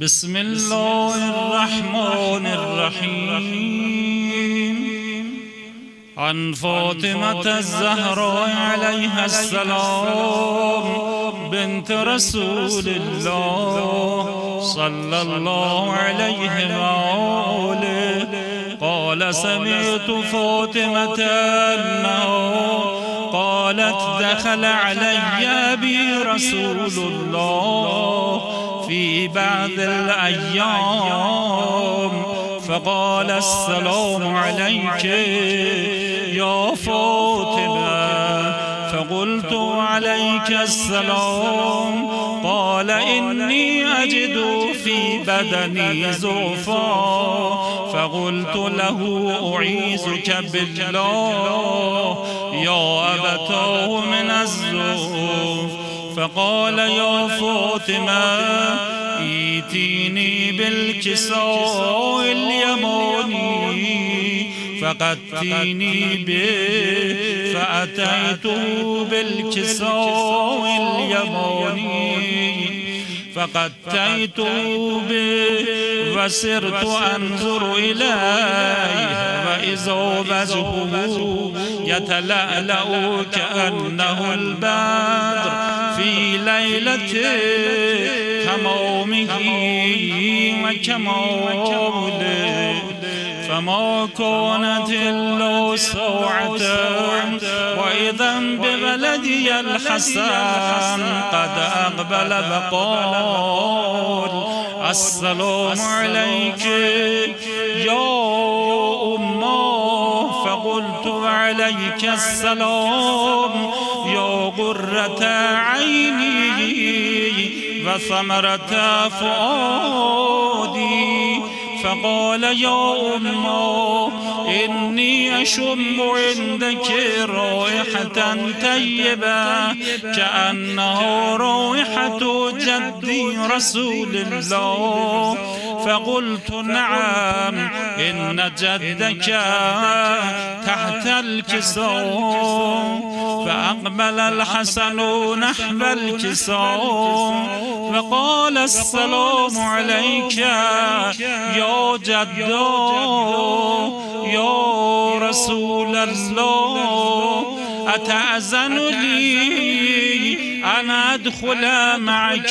بسم الله الرحمن الرحيم. عن فاطمة الزهراء عليها السلام. بنت رسول الله صلى الله عليه وآله. قال سمعت فاطمة أنه قالت دخل علي بي رسول الله. في بعض الأيام فقال السلام عليك يا فاطمة. فقلت عليك السلام. قال إني أجد في بدني زوفا فقلت له أعيذك بالله. يا أبتاه من الزوف فقال يا فاطمة إيتيني بالكساء اليماني فقدتيني به فأتيته بالكساء اليماني فقدتيته به وسرت أنظر إليه وإذا وجهه يتلألأ كأنه البدر. في ليلة كمومه وكموله فما كانت إلا ساعة وإذا بولدي الحسن قد أقبل فقال السلام عليك يا عليك السلام يا قرة عيني وثمرة فؤادي فقال يا أمه إني أشم عندك رائحة طيبة كأنها رائحة جدي رسول الله. فقلت نعم إن جدك تحت الكساء. فأقبل الحسن نحو الكساء. فقال السلام عليك يا جدو يا رسول الله أتأذن لي أن أدخل معك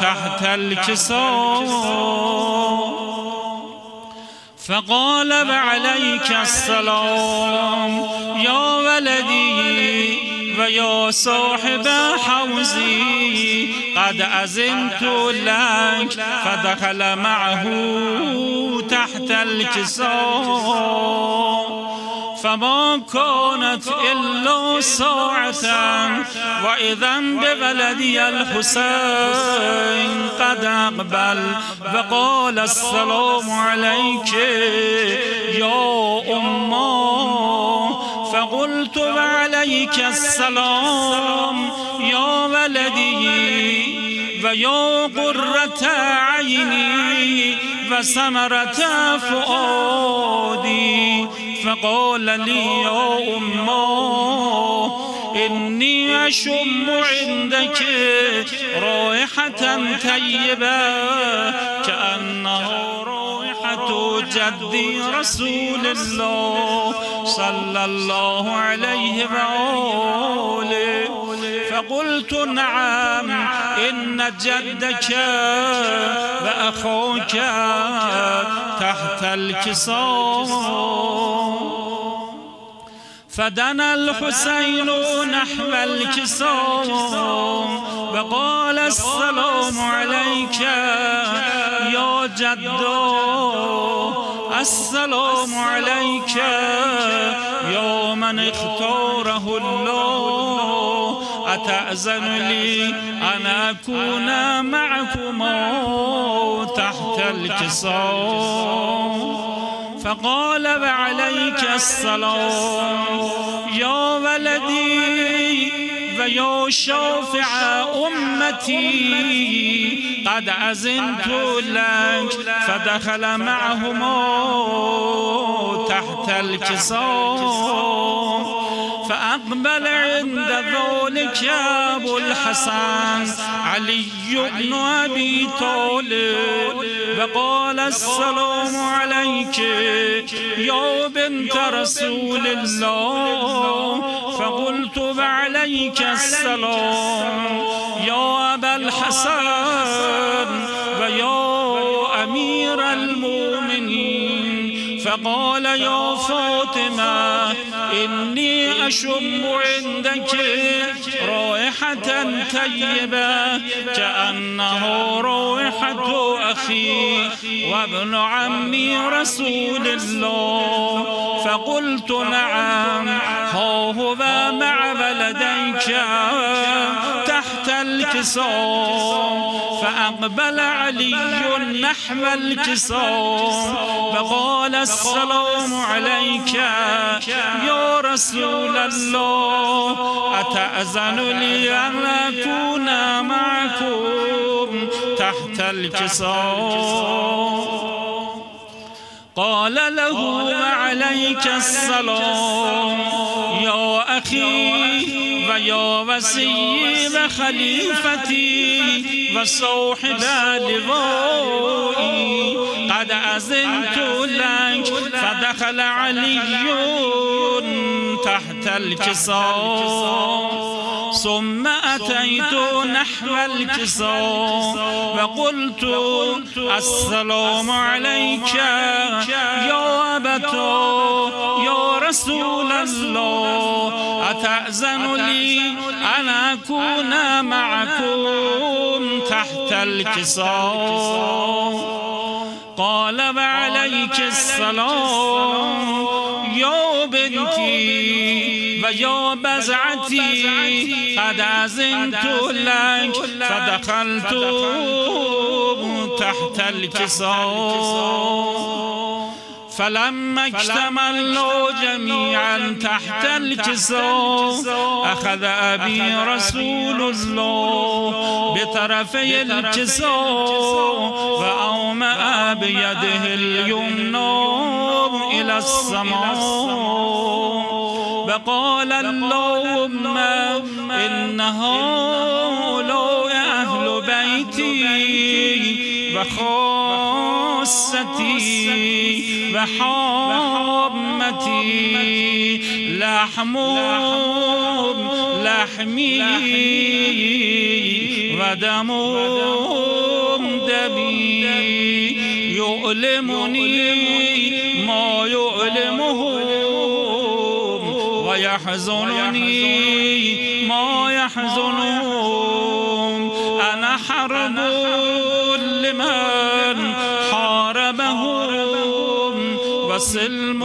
تحت الكساء فقال وعليك السلام يا ولدي ويا صاحب حوزي قد أزمت لك فدخل معه تحت الكساء فما كانت إلا ساعة وإذا بولدي الحسين قد أقبل وقال السلام عليك يا أمة. فقلت وعليك السلام يا ولدي ويا قرة عيني وثمرة فؤادي فقال لي يا أمة إني أشم عندك رائحة طيبة كأنها رائحة جدي رسول الله صلى الله عليه وآله. فقلت نعم إن جدك وأخوك تحت الكساء. فدنا الحسين نحو الكساء. وقال السلام عليك جدو. السلام عليك يا من اختاره الله. أتأذن لي أن أكون معكما تحت الكساء فقال وعليك السلام. يا ولدي ويا شافع أمتي. قد أزنت لك فدخل معهما تحت الكساء فأقبل عند ذلك أبو الحسن علي بن أبي طالب. فقال السلام عليك يا بنت رسول الله. فقلت وعليك السلام يا أبا الحسن ويا أمير المؤمنين. فقال يا فاطمة إني أشم عندك طيبة كأنه رائحة أخي وابن عمي رسول الله. فقلت نعم ها هو مع ولديك. الكساء فأقبل علي نحو الكساء فقال السلام عليك يا رسول الله. أتأذن لي أن أكون معكم تحت الكساء قال له وعليك السلام. يا أخي ويا وسيي وخليفتي وصوحب لغائي قد أذنت لك فدخل علي تحت الكساء ثم أتيت نحو الكساء وقلت السلام عليك يا أبتو. يا رسول الله أتأذن لي أن معكم تحت الكساء؟ قال وعليك السلام يا بنتي ويا بزعتي قد أزنت لك فدخلت تحت الكساء. فلما اجتملوا جميعا تحت الكساء أخذ أبي رسول الله بطرفي الكساء وأومأ بيده اليمنى إلى السماء. وقال اللهم إن هؤلاء أهل بيتي وخاصتي وحامتي لحمهم لحمي ودمهم دمي. يؤلمني ما يؤلمهم ويحزنني. حاربهم وسلم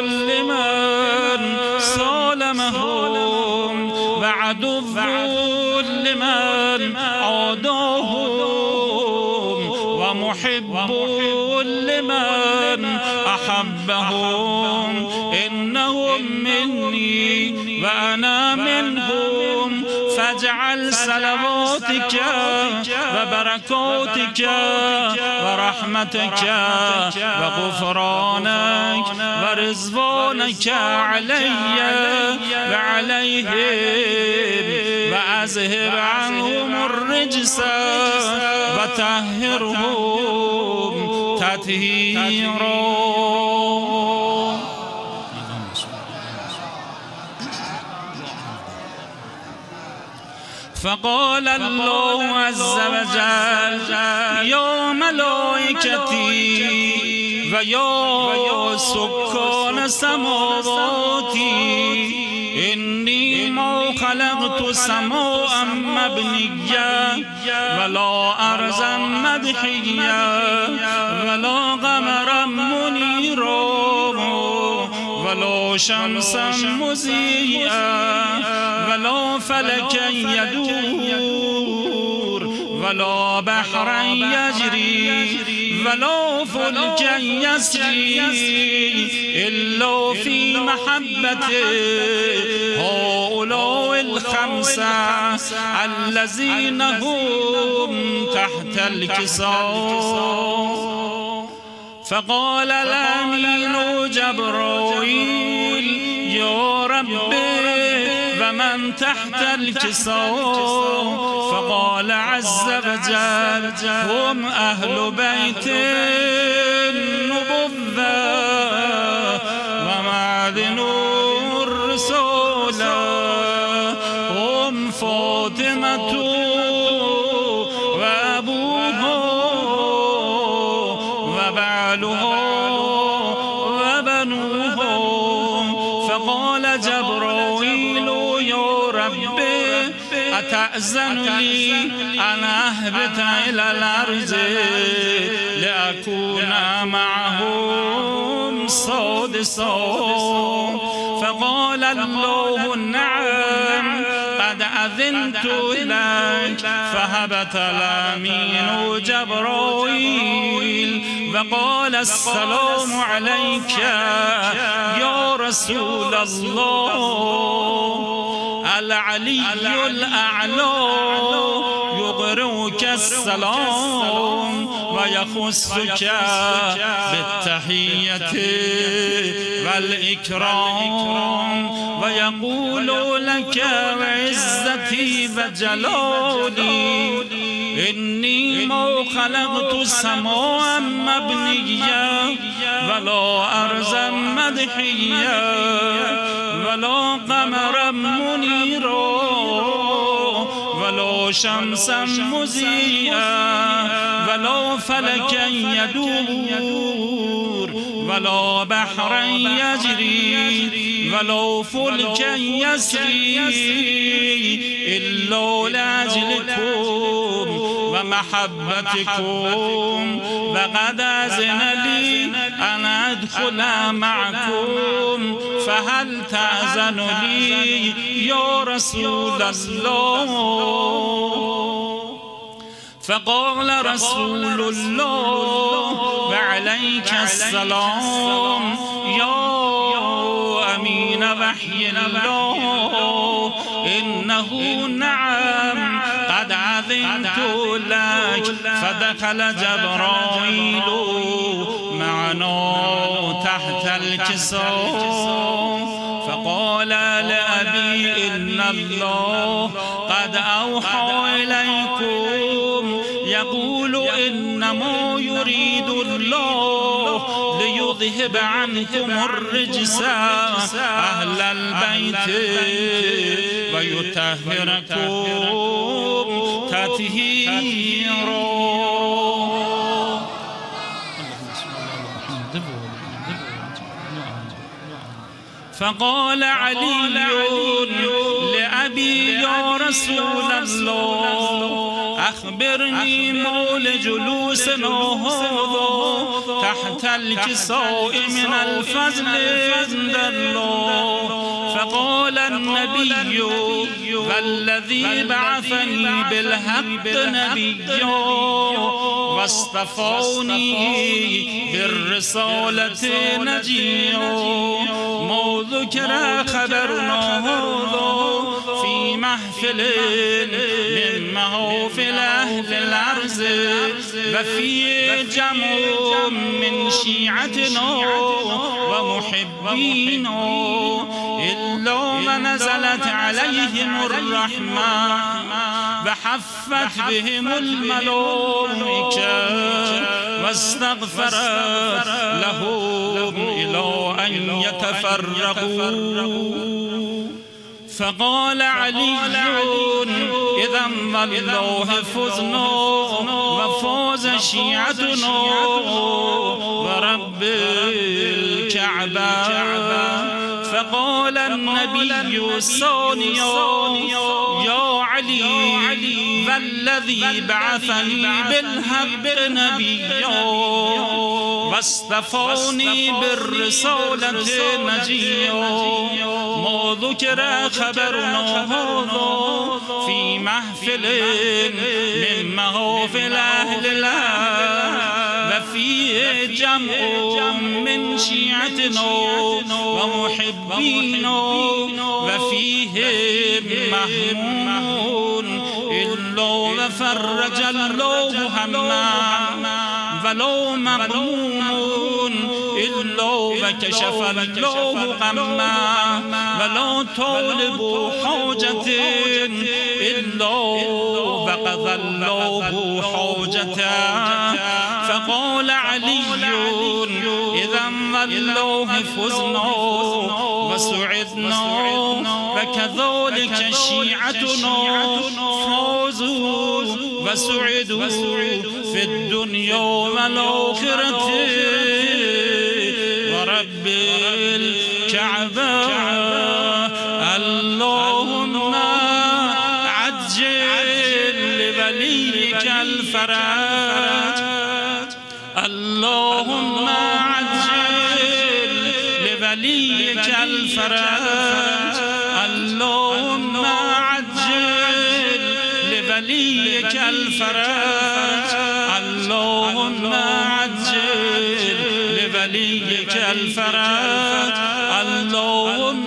لمن صالمهم وعدو لمن عاداهم ومحب لمن أحبهم. إنهم مني وأنا منهم. فاجعل صلواتك برکاتك و رحمتك و غفرانك و رزوانك علی و علیهم وأذهب عنهم الرجس وطهرهم تطهيرا فقال الله عز وجل یا ملائکتی و یا سکان سماواتی اینی ما خلقت سما مبنیه ولا ارزم مدحیه شمسم شمسا مزیعا ولو فلکا یدور. ولو بحرا یجری. ولو فنج یسری. الا فی محبت. هؤلاء الخمسه الذين هم تحت الكساء. فقال الامين جبرائيل يا ربي فمن تحت الكساء فقال عز وجل هم أهل بيت لأكون معهم سادسا فقال الله نعم قد أذنت لك فهبت الأمين جبرائيل. وقال السلام عليك يا رسول الله. العلی الاعلا یقرعک السلام ويخصك یخصک بالتحیت والاکرام و لك عزتی و جلالی إني ما خلقت سماء مبنيا ولا أرزا مدحيا ولا قمر منیرا ولا شمس مزیعا ولا فلکا یدور ولا ولو یجری ولا ولو یسری الا لعجلكم و محبتكم و قد ازن لی ان ادخل معكم. فهل تأذن لي يا رسول الله؟ فقال رسول الله وعليك السلام يا أمين وحي الله إنه نعم قد عذنت لك فدخل جبرائيل تحت الكساء فقال لأبي إن الله قد أوحى إليكم. يقول إنما يريد الله ليذهب عنكم الرجس أهل البيت ويطهركم. تطهيرا. فقال علي لأبي يا رسول الله أخبرني مول جلوسنا هذا تحت الكساء من الفضل عند الله. فقال النبي والذي بعثني بالحق نبيا واصطفوني بالرسالة نجيا ما ذكر خبرنا هذا في محفل من محافل أهل الأرض وفي جمع من شيعتنا ومحبينا. نزلت عليهم الرحمة وحفت بهم الملائكة واستغفرت لهم إلى أن يتفرقوا. فقال علي إذا والله فزنا وفوز شيعتنا. ورب الكعبة. النبي ثانيا يا علي والذي بعثني بالحق نبيا واصطفوني بالرسالة نجيا ما ذكر خبرنا هذا في محفل من محافل أهل الله جمع من شيعتنا ومحبينا وفيه محمون إلا وفرج الله هما ولو مغموم إلا وكشف الله غما ولا طالب حاجة إلا وقضى الله حاجته فقال علي إذا الله فزنا وسعدنا وكذلك شيعتنا فازوا وسعدوا في الدنيا والآخرة. لوليك الفرج. اللهم عجل لوليك الفرج. اللهم عجل لوليك الفرج. اللهم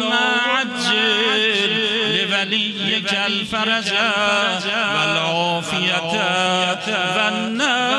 عجل لوليك الفرج. والعافية والنار